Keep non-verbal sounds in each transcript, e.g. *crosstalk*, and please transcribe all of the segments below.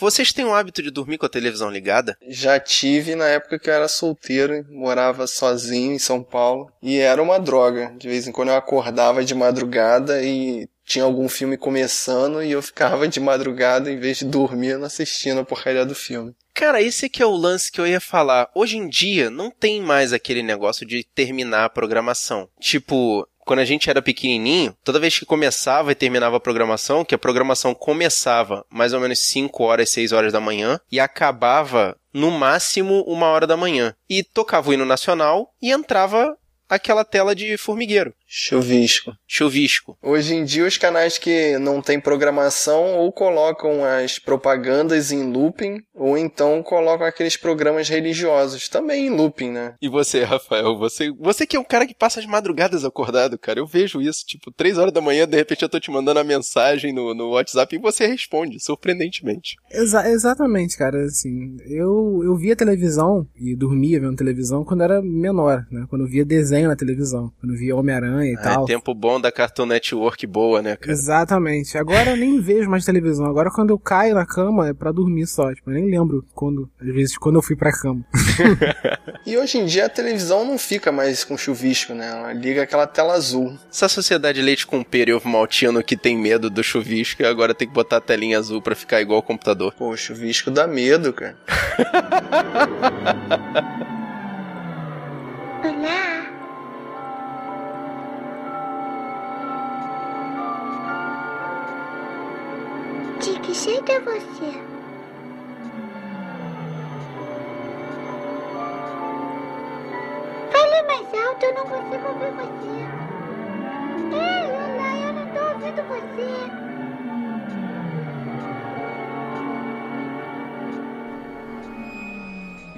Vocês têm o hábito de dormir com a televisão ligada? Já tive na época que eu era solteiro, morava sozinho em São Paulo, e era uma droga. De vez em quando eu acordava de madrugada e tinha algum filme começando e eu ficava de madrugada, em vez de dormir, assistindo a porcaria do filme. Cara, esse aqui é o lance que eu ia falar. Hoje em dia, não tem mais aquele negócio de terminar a programação. Tipo, quando a gente era pequenininho, toda vez que começava e terminava a programação, que a programação começava mais ou menos 5 horas, 6 horas da manhã e acabava no máximo uma hora da manhã. E tocava o hino nacional e entrava aquela tela de formigueiro. Chuvisco. Chuvisco. Hoje em dia, os canais que não têm programação ou colocam as propagandas em looping, ou então colocam aqueles programas religiosos também em looping, né? E você, Rafael? Você, você que é um cara que passa as madrugadas acordado, cara. Eu vejo isso, tipo, três horas da manhã, de repente eu tô te mandando a mensagem no, no WhatsApp e você responde, surpreendentemente. Exa exatamente, cara. Assim, eu, eu via televisão e dormia vendo televisão quando era menor, né? Quando eu via desenho na televisão. Quando via Homem-Aranha e ah, tal. É tempo bom da Cartoon Network boa, né, cara? Exatamente. Agora eu nem vejo mais televisão. Agora quando eu caio na cama é para dormir só. Tipo, eu nem lembro quando, às vezes, quando eu fui pra cama. *laughs* e hoje em dia a televisão não fica mais com chuvisco, né? Ela liga aquela tela azul. Essa sociedade leite com pera e ovo maltino que tem medo do chuvisco e agora tem que botar a telinha azul para ficar igual ao computador. Pô, o chuvisco dá medo, cara. *laughs* Olá. Que jeito é você? Fale mais alto, eu não consigo ouvir você. Ei, olá, eu não tô ouvindo você.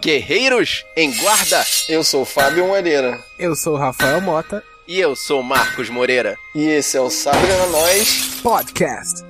Guerreiros em guarda! Eu sou o Fábio Moreira. Eu sou o Rafael Mota. E eu sou o Marcos Moreira. E esse é o Sabrina Nós Podcast.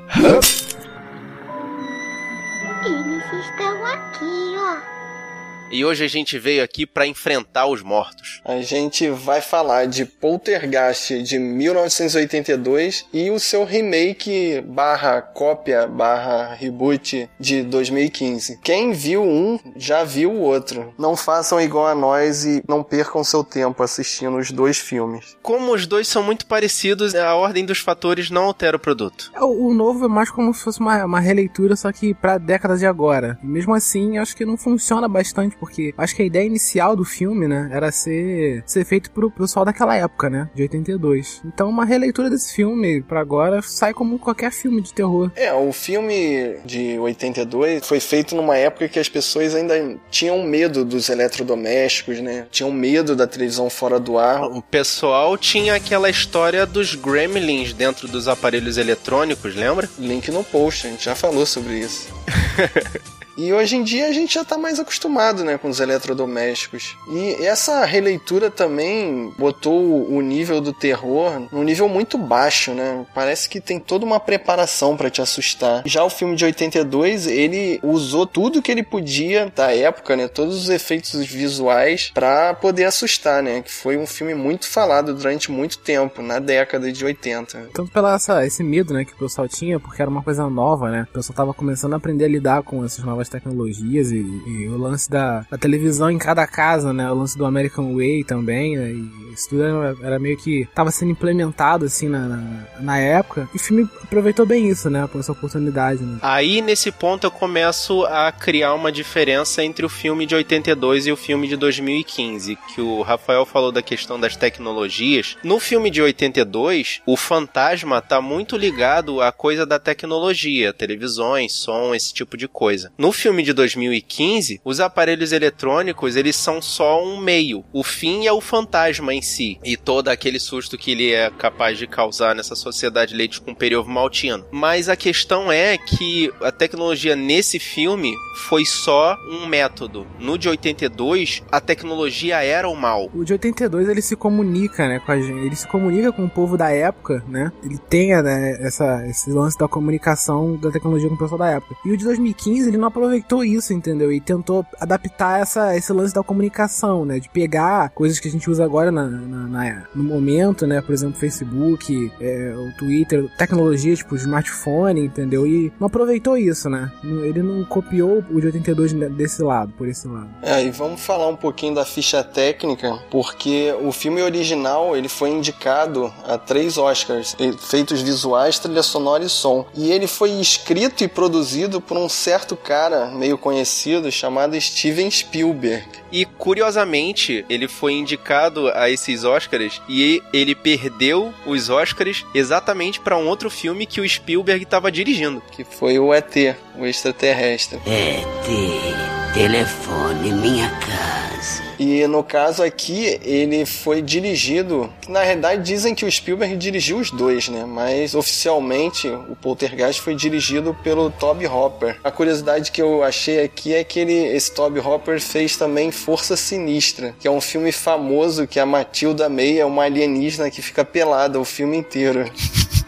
E hoje a gente veio aqui para enfrentar os mortos. A gente vai falar de Poltergeist de 1982 e o seu remake barra cópia barra reboot de 2015. Quem viu um já viu o outro. Não façam igual a nós e não percam seu tempo assistindo os dois filmes. Como os dois são muito parecidos, a ordem dos fatores não altera o produto. O, o novo é mais como se fosse uma, uma releitura, só que pra décadas de agora. Mesmo assim, acho que não funciona bastante porque acho que a ideia inicial do filme, né, era ser, ser feito pro pessoal daquela época, né, de 82. Então uma releitura desse filme para agora sai como qualquer filme de terror. É, o filme de 82 foi feito numa época que as pessoas ainda tinham medo dos eletrodomésticos, né, tinham medo da televisão fora do ar. O pessoal tinha aquela história dos gremlins dentro dos aparelhos eletrônicos, lembra? Link no post, a gente já falou sobre isso. *laughs* E hoje em dia a gente já está mais acostumado né, com os eletrodomésticos. E essa releitura também botou o nível do terror num nível muito baixo, né? Parece que tem toda uma preparação para te assustar. Já o filme de 82, ele usou tudo que ele podia da época, né? Todos os efeitos visuais para poder assustar, né? Que foi um filme muito falado durante muito tempo, na década de 80. Tanto pela essa, esse medo, né, que o pessoal tinha, porque era uma coisa nova, né? O pessoal tava começando a aprender a lidar com essas novas tecnologias e, e o lance da, da, televisão em cada casa, né? O lance do American Way também, né? E isso tudo era, era meio que tava sendo implementado assim na, na, na, época. E o filme aproveitou bem isso, né? Por essa oportunidade. Né? Aí nesse ponto eu começo a criar uma diferença entre o filme de 82 e o filme de 2015, que o Rafael falou da questão das tecnologias. No filme de 82, o fantasma tá muito ligado à coisa da tecnologia, televisões, som, esse tipo de coisa. No filme de 2015, os aparelhos eletrônicos, eles são só um meio. O fim é o fantasma em si. E todo aquele susto que ele é capaz de causar nessa sociedade leite com periovo maltino. Mas a questão é que a tecnologia nesse filme foi só um método. No de 82, a tecnologia era o mal. O de 82, ele se comunica, né, com a gente. Ele se comunica com o povo da época, né? Ele tem né, essa, esse lance da comunicação da tecnologia com o pessoal da época. E o de 2015, ele não aproveitou isso, entendeu? E tentou adaptar essa, esse lance da comunicação, né? De pegar coisas que a gente usa agora na, na, na no momento, né? Por exemplo, Facebook, é, o Twitter, tecnologia, tipo, smartphone, entendeu? E não aproveitou isso, né? Ele não copiou o de 82 desse lado, por esse lado. É, e vamos falar um pouquinho da ficha técnica, porque o filme original, ele foi indicado a três Oscars, efeitos visuais, trilha sonora e som. E ele foi escrito e produzido por um certo cara meio conhecido chamado Steven Spielberg. E curiosamente, ele foi indicado a esses Oscars e ele perdeu os Oscars exatamente para um outro filme que o Spielberg estava dirigindo, que foi o ET, o extraterrestre. ET, telefone minha casa. E no caso aqui, ele foi dirigido. Na realidade, dizem que o Spielberg dirigiu os dois, né? Mas oficialmente o Poltergeist foi dirigido pelo Toby Hopper. A curiosidade que eu achei aqui é que ele, esse Toby Hopper fez também Força Sinistra, que é um filme famoso que a Matilda May é uma alienígena que fica pelada o filme inteiro. *laughs*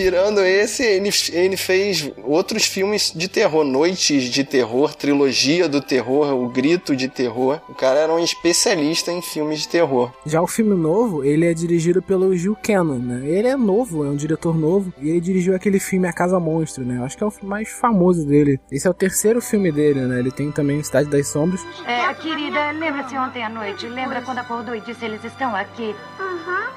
Tirando esse, ele, ele fez outros filmes de terror, Noites de Terror, Trilogia do Terror, O Grito de Terror. O cara era um especialista em filmes de terror. Já o filme novo, ele é dirigido pelo Gil Cannon, né? Ele é novo, é um diretor novo, e ele dirigiu aquele filme A Casa Monstro, né? Eu acho que é o mais famoso dele. Esse é o terceiro filme dele, né? Ele tem também Cidade das Sombras. É, querida, lembra-se ontem à noite? Lembra quando acordou e disse eles estão aqui? Aham.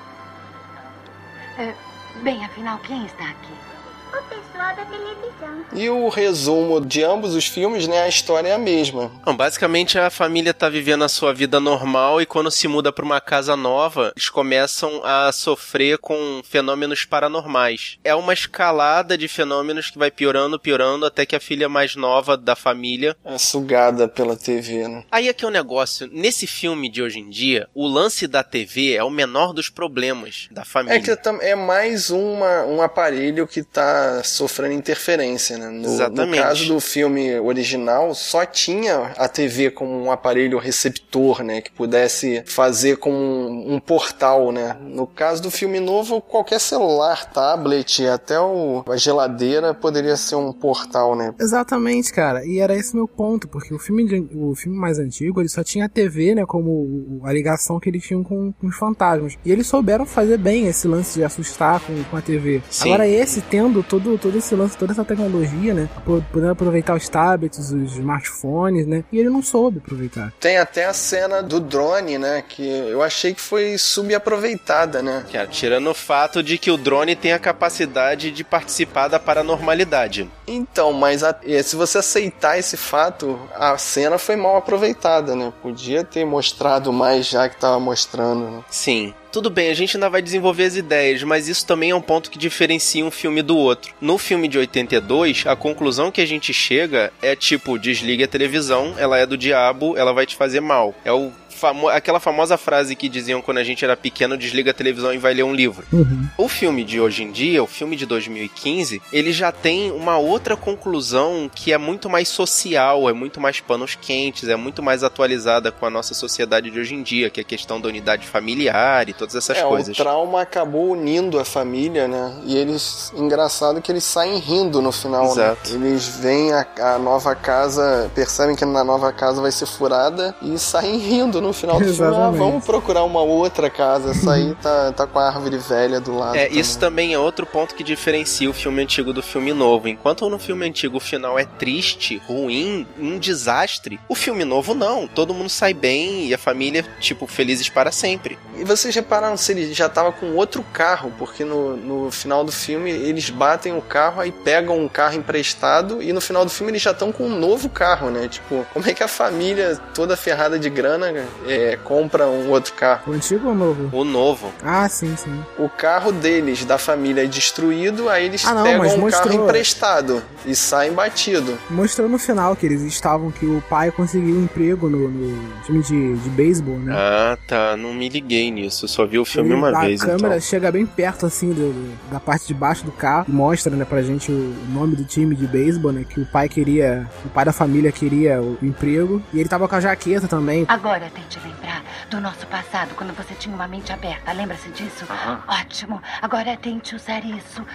É, bem, afinal, quem está aqui? O pessoal da televisão. E o resumo de ambos os filmes, né? A história é a mesma. Bom, basicamente a família tá vivendo a sua vida normal e quando se muda para uma casa nova, eles começam a sofrer com fenômenos paranormais. É uma escalada de fenômenos que vai piorando, piorando até que a filha mais nova da família É sugada pela TV, né? Aí aqui é um negócio, nesse filme de hoje em dia, o lance da TV é o menor dos problemas da família. É que é mais uma, um aparelho que tá sofrendo interferência, né? No, Exatamente. no caso do filme original, só tinha a TV como um aparelho receptor, né? Que pudesse fazer como um, um portal, né? No caso do filme novo, qualquer celular, tablet, até o, a geladeira poderia ser um portal, né? Exatamente, cara. E era esse meu ponto, porque o filme, de- o filme mais antigo, ele só tinha a TV, né, como a ligação que eles tinham com, com os fantasmas. E eles souberam fazer bem esse lance de assustar com, com a TV. Sim. Agora esse, tendo todo, todo esse lance, toda essa tecnologia, né, po- podendo aproveitar os tablets, os smartphones, né, e ele não soube aproveitar. Tem até a cena do drone, né? Que eu achei que foi subaproveitada, né? Tirando o fato de que o drone tem a capacidade de participar da paranormalidade. Então, mas a- eh, se você aceitar esse fato, a cena foi mal aproveitada, né? Podia ter mostrado mais já que tava mostrando. Né? Sim. Tudo bem, a gente ainda vai desenvolver as ideias, mas isso também é um ponto que diferencia um filme do outro. No filme de 82, a conclusão que a gente chega é tipo, desligue a televisão, ela é do diabo, ela vai te fazer mal. É o famo- aquela famosa frase que diziam quando a gente era pequeno, desliga a televisão e vai ler um livro. Uhum. O filme de hoje em dia, o filme de 2015, ele já tem uma outra conclusão que é muito mais social, é muito mais panos quentes, é muito mais atualizada com a nossa sociedade de hoje em dia, que é a questão da unidade familiar e todas essas é, coisas. o trauma acabou unindo a família, né? E eles, engraçado que eles saem rindo no final, Exato. né? Eles veem a, a nova casa, percebem que na nova casa vai ser furada e saem rindo no final do *laughs* filme. Ah, Exatamente. vamos procurar uma outra casa. Essa aí tá, tá com a árvore velha do lado. É, também. isso também é outro ponto que diferencia o filme antigo do filme novo. Enquanto no filme antigo o final é triste, ruim, um desastre, o filme novo não. Todo mundo sai bem e a família, tipo, felizes para sempre. E vocês repararam se ele já tava com outro carro, porque no, no final do filme eles batem o carro, aí pegam um carro emprestado e no final do filme eles já estão com um novo carro, né? Tipo, como é que a família toda ferrada de grana é, compra um outro carro? O antigo ou o novo? O novo. Ah, sim, sim. O carro deles, da família, é destruído, aí eles Ah, não, pegam mas um mostrou- carro emprestado e saem batido. Mostrou no final que eles estavam, que o pai conseguiu um emprego no, no time de, de beisebol, né? Ah, tá. Não me liguei nisso. Só vi o filme Ele- uma a vez, câmera então. chega bem perto, assim, do- do- da parte de baixo do carro. E mostra, né, pra gente o nome do time de beisebol, né? Que o pai queria... O pai da família queria o emprego. E ele tava com a jaqueta também. Agora tente lembrar do nosso passado, quando você tinha uma mente aberta. Lembra-se disso? Ótimo. Agora tente usar isso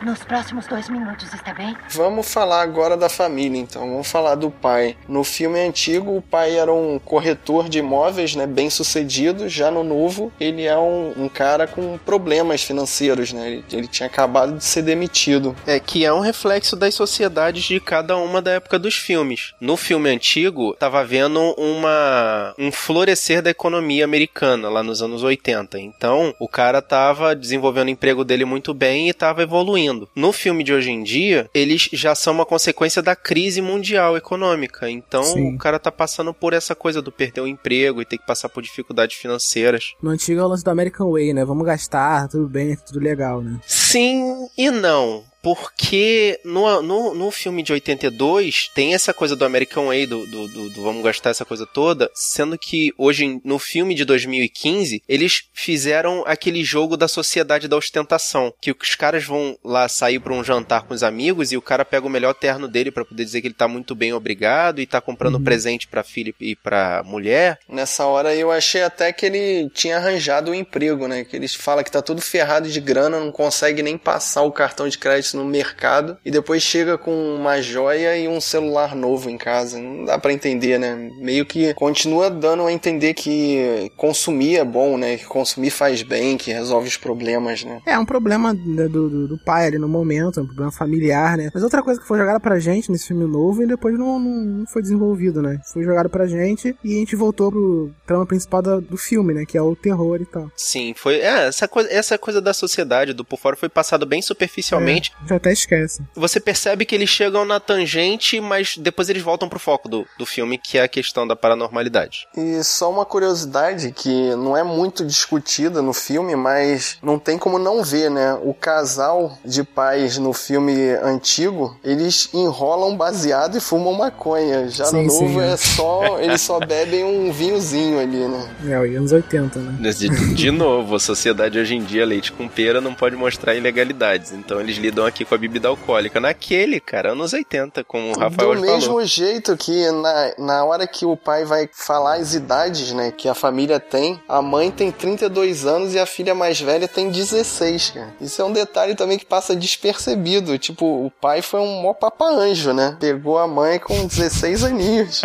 Nos próximos dois minutos, está bem? Vamos falar agora da família, então. Vamos falar do pai. No filme antigo, o pai era um corretor de imóveis, né? Bem sucedido. Já no novo, ele é um, um cara com problemas financeiros, né? Ele, ele tinha acabado de ser demitido. É, que é um reflexo das sociedades de cada uma da época dos filmes. No filme antigo, tava vendo uma um florescer da economia americana lá nos anos 80. Então, o cara tava desenvolvendo o emprego dele muito bem e tava evoluindo. No filme de hoje em dia, eles já são uma consequência da crise mundial econômica. Então, Sim. o cara tá passando por essa coisa do perder o emprego e ter que passar por dificuldades financeiras. No antigo é o lance do American Way, né? Vamos gastar, tudo bem, tudo legal, né? Sim e não. Porque no, no, no filme de 82 tem essa coisa do American Way, do, do, do- do vamos gastar essa coisa toda, sendo que hoje, no filme de 2015, eles fizeram aquele jogo da sociedade da ostentação, que os caras vão lá sair pra um jantar com os amigos e o cara pega o melhor terno dele pra poder dizer que ele tá muito bem obrigado e tá comprando presente pra filha e pra mulher. Nessa hora eu achei até que ele tinha arranjado um emprego, né? Que eles falam que tá tudo ferrado de grana, não consegue nem passar o cartão de crédito no mercado e depois chega com uma joia e um celular novo em casa. Não dá pra entender, né? Meio que continua dando a entender que consumir é bom, né? Que consumir faz bem, que resolve os problemas, né? É um problema né, do, do, do pai ali no momento, é um problema familiar, né? Mas outra coisa que foi jogada pra gente nesse filme novo e depois não, não, não foi desenvolvido, né? Foi jogado pra gente e a gente voltou pro trama principal da- do filme, né? Que é o terror e tal. Sim, foi. É, essa coisa, essa coisa da sociedade, do por fora, foi passado bem superficialmente. É, gente até esquece. Você percebe que eles chegam na tangente, mas depois eles voltam pro foco do, do filme, que é a questão da paranormalidade. E só uma curiosidade que não é muito discutida no filme, mas não tem como não ver, né? O casal de pais no filme antigo, eles enrolam baseado e fumam maconha. Já Sim, no novo sim. é só. Eles só bebem um vinhozinho ali, né? É, os anos 80, né? De, de novo, a sociedade hoje em dia, leite com pera, não pode mostrar ilegalidades. Então eles lidam aqui com a bebida alcoólica. Naquele, cara, anos 80, como o Rafael Do mesmo falou. jeito que na, na hora que o pai vai falar as idades, né, que a família tem, a mãe tem 32 anos e a filha mais velha tem 16, cara. Isso é um detalhe também que passa despercebido. Tipo, o pai foi um mó papa-anjo, né? Pegou a mãe com 16 aninhos.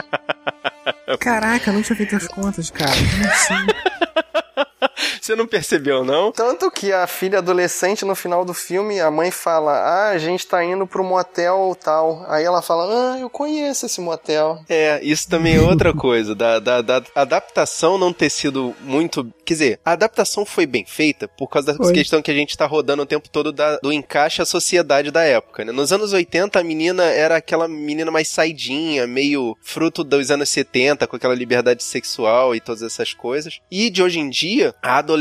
*laughs* Caraca, eu não tinha feito as contas, cara. Como assim? *laughs* Você não percebeu, não? Tanto que a filha adolescente, no final do filme, a mãe fala: Ah, a gente tá indo pro motel tal. Aí ela fala: Ah, eu conheço esse motel. É, isso também é outra coisa, da, da, da adaptação não ter sido muito. Quer dizer, a adaptação foi bem feita por causa da Foi. questão que a gente tá rodando o tempo todo da- do encaixe à sociedade da época, né? Nos anos 80, a menina era aquela menina mais saidinha, meio fruto dos anos 70, com aquela liberdade sexual e todas essas coisas. E de hoje em dia, a adolescente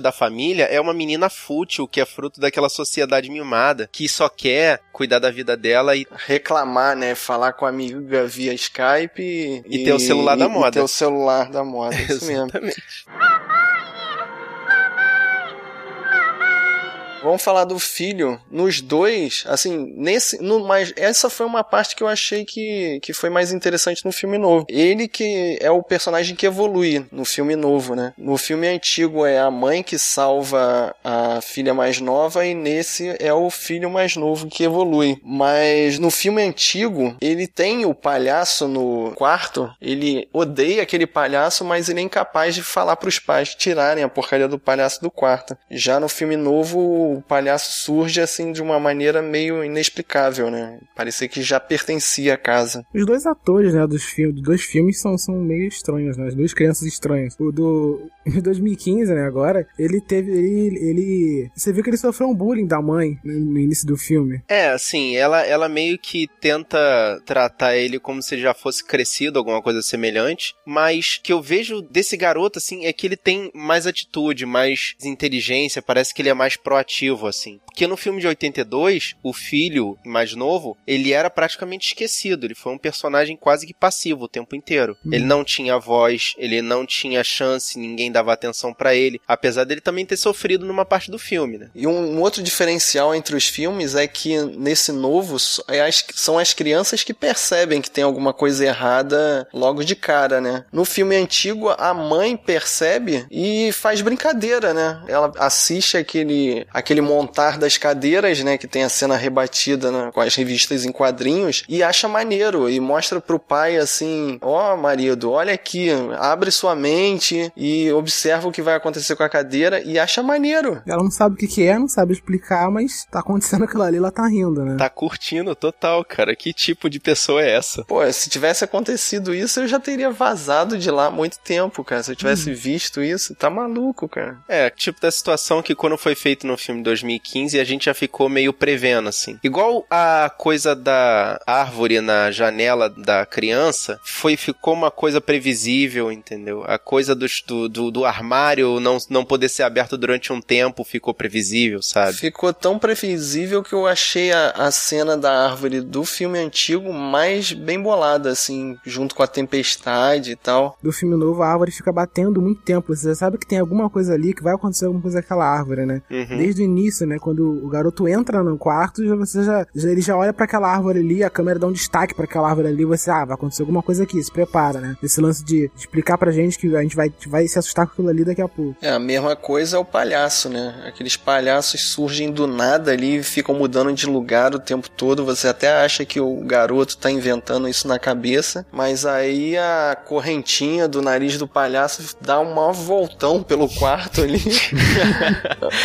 da família é uma menina fútil, que é fruto daquela sociedade mimada, que só quer cuidar da vida dela e reclamar, né? Falar com a amiga via Skype E ter o celular da e moda. ter o celular da moda, *laughs* isso mesmo. Vamos falar do filho. Nos dois, assim, nesse. No, mas essa foi uma parte que eu achei que, que foi mais interessante no filme novo. Ele que é o personagem que evolui no filme novo, né? No filme antigo é a mãe que salva a filha mais nova e nesse é o filho mais novo que evolui. Mas no filme antigo, ele tem o palhaço no quarto, ele odeia aquele palhaço, mas ele é incapaz de falar pros pais tirarem a porcaria do palhaço do quarto. Já no filme novo, o palhaço surge assim de uma maneira meio inexplicável, né? Parecia que já pertencia à casa. Os dois atores, né, dos, filmes, dos dois filmes são, são meio estranhos, né? As duas crianças estranhas. O do *laughs* em 2015, né, agora, ele teve. Ele, ele. Você viu que ele sofreu um bullying da mãe no, no início do filme. É, assim, ela, ela meio que tenta tratar ele como se ele já fosse crescido, alguma coisa semelhante, mas que eu vejo desse garoto, assim, é que ele tem mais atitude, mais inteligência, parece que ele é mais proativo, assim. Porque no filme de 82, o filho mais novo, ele era praticamente esquecido, ele foi um personagem quase que passivo o tempo inteiro. Ele não tinha voz, ele não tinha chance, ninguém dava atenção pra ele, apesar dele também ter sofrido numa parte do filme, né? E um, um outro diferencial entre os filmes é que nesse novo é as- são as crianças que percebem que tem alguma coisa errada logo de cara, né? No filme antigo, a mãe percebe e faz brincadeira, né? Ela assiste aquele, aquele aquele montar das cadeiras, né? Que tem a cena rebatida né, com as revistas em quadrinhos e acha maneiro e mostra pro pai assim: ó, oh, marido, olha aqui, abre sua mente e observa o que vai acontecer com a cadeira e acha maneiro. Ela não sabe o que, que é, não sabe explicar, mas tá acontecendo aquilo ali, ela tá rindo, né? Tá curtindo total, cara. Que tipo de pessoa é essa? Pô, se tivesse acontecido isso, eu já teria vazado de lá há muito tempo, cara. Se eu tivesse hum. visto isso, tá maluco, cara. É, tipo da situação que quando foi feito no filme 2015, a gente já ficou meio prevendo, assim. Igual a coisa da árvore na janela da criança, foi ficou uma coisa previsível, entendeu? A coisa do, do, do armário não, não poder ser aberto durante um tempo ficou previsível, sabe? Ficou tão previsível que eu achei a, a cena da árvore do filme antigo mais bem bolada, assim, junto com a tempestade e tal. Do filme novo, a árvore fica batendo muito tempo. Você sabe que tem alguma coisa ali, que vai acontecer alguma coisa com aquela árvore, né? Uhum. Desde o início, né? Quando o garoto entra no quarto, já, você já, já ele já olha para aquela árvore ali, a câmera dá um destaque para aquela árvore ali, você, ah, vai acontecer alguma coisa aqui, se prepara, né? Esse lance de explicar pra gente que a gente vai, vai se assustar com aquilo ali daqui a pouco. É, a mesma coisa é o palhaço, né? Aqueles palhaços surgem do nada ali e ficam mudando de lugar o tempo todo. Você até acha que o garoto tá inventando isso na cabeça, mas aí a correntinha do nariz do palhaço dá um maior voltão pelo quarto ali. *laughs*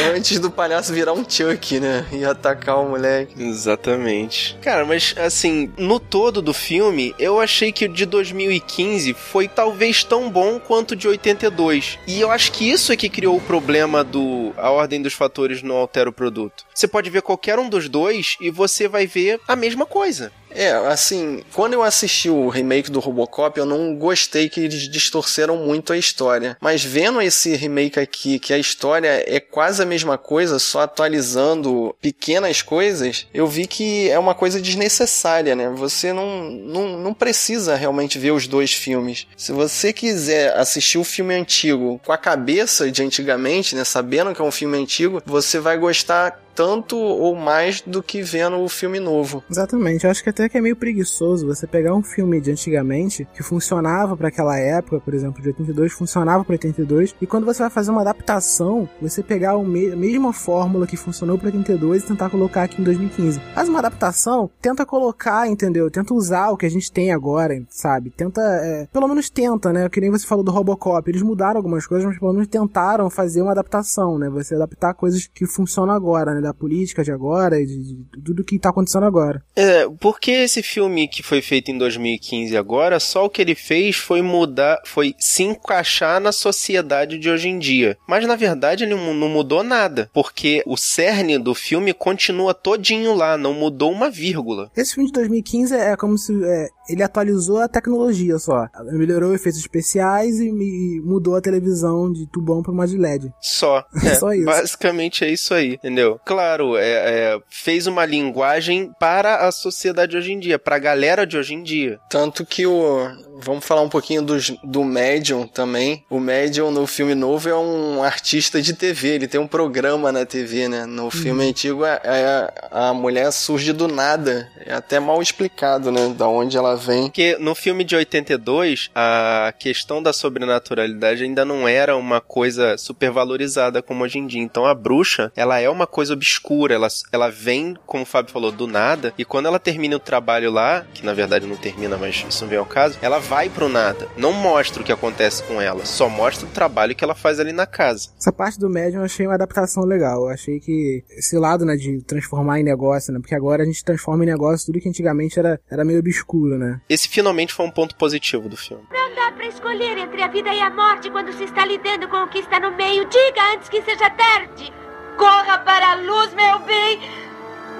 *laughs* Antes do palhaço virar um Chuck, né? E atacar o moleque. Exatamente. Cara, mas assim, no todo do filme, eu achei que o de 2015 foi talvez tão bom quanto o de 82. E eu acho que isso é que criou o problema do a ordem dos fatores não altera o produto. Você pode ver qualquer um dos dois e você vai ver a mesma coisa. É, assim, quando eu assisti o remake do Robocop, eu não gostei que eles distorceram muito a história. Mas vendo esse remake aqui, que a história é quase a mesma coisa, só atualizando pequenas coisas, eu vi que é uma coisa desnecessária, né? Você não, não, não precisa realmente ver os dois filmes. Se você quiser assistir o filme antigo com a cabeça de antigamente, né? Sabendo que é um filme antigo, você vai gostar tanto ou mais do que vendo o filme novo. Exatamente. Eu acho que até que é meio preguiçoso você pegar um filme de antigamente que funcionava para aquela época, por exemplo, de 82, funcionava para 82, e quando você vai fazer uma adaptação, você pegar a mesma fórmula que funcionou para 82 e tentar colocar aqui em 2015. Faz uma adaptação, tenta colocar, entendeu? Tenta usar o que a gente tem agora, sabe? Tenta, é, pelo menos tenta, né? Que nem você falou do Robocop, eles mudaram algumas coisas, mas pelo menos tentaram fazer uma adaptação, né? Você adaptar coisas que funcionam agora, né? Da política de agora e de, de, tudo que tá acontecendo agora. É, porque esse filme que foi feito em 2015 agora, só o que ele fez foi mudar, foi se encaixar na sociedade de hoje em dia. Mas na verdade ele não mudou nada, porque o cerne do filme continua todinho lá, não mudou uma vírgula. Esse filme de 2015 é como se é, ele atualizou a tecnologia só. Melhorou efeitos especiais e, e mudou a televisão de tubão para uma de LED. *laughs* Só. É, só isso. Basicamente é isso aí, entendeu? Claro, é, é, fez uma linguagem para a sociedade hoje em dia, para a galera de hoje em dia. Tanto que o. Vamos falar um pouquinho do, do Medium também. O Medium no filme novo é um artista de TV, ele tem um programa na TV, né? No filme hum. antigo é, é, a mulher surge do nada. É até mal explicado, né? Da onde ela vem. Porque no filme de 82, a questão da sobrenaturalidade ainda não era uma coisa super valorizada como hoje em dia. Então a bruxa, ela é uma coisa obscura, ela, ela vem, como o Fábio falou, do nada, e quando ela termina o trabalho lá, que na verdade não termina, mas isso não vem ao caso, ela vai pro nada. Não mostra o que acontece com ela, só mostra o trabalho que ela faz ali na casa. Essa parte do médium eu achei uma adaptação legal. Eu achei que esse lado, né, de transformar em negócio, né, porque agora a gente transforma em negócio tudo que antigamente era, era meio obscuro, né. Esse finalmente foi um ponto positivo do filme. Não dá pra escolher entre a vida e a morte quando se está lidando com o que está no meio. Diga antes que seja tarde. Corra para a luz, meu bem!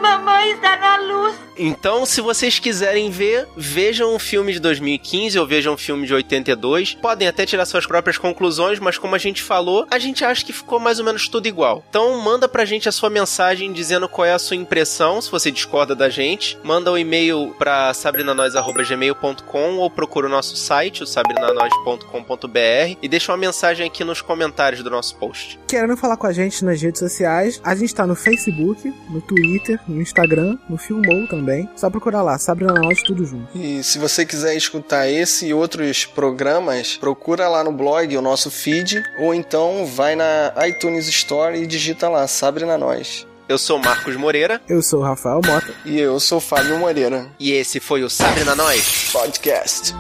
Mamãe está na luz! Então, se vocês quiserem ver, vejam o filme de 2015 ou vejam o filme de 82. Podem até tirar suas próprias conclusões, mas como a gente falou, a gente acha que ficou mais ou menos tudo igual. Então, manda pra gente a sua mensagem dizendo qual é a sua impressão, se você discorda da gente. Manda um e-mail pra sabrinanois.gmail.com ou procura o nosso site, o sabrinanois.com.br e deixa uma mensagem aqui nos comentários do nosso post. Querendo falar com a gente nas redes sociais, a gente tá no Facebook, no Twitter, no Instagram, no Filmou também. Só procurar lá, Sabrina Noite, tudo junto. E se você quiser escutar esse e outros programas, procura lá no blog o nosso feed, ou então vai na iTunes Store e digita lá, Sabrina Nós. Eu sou Marcos Moreira. Eu sou o Rafael Mota. E eu sou Fábio Moreira. E esse foi o Sabrina Nós Podcast.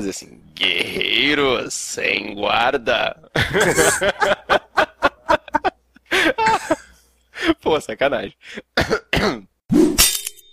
Fazer assim, guerreiros sem guarda. *laughs* Pô, sacanagem.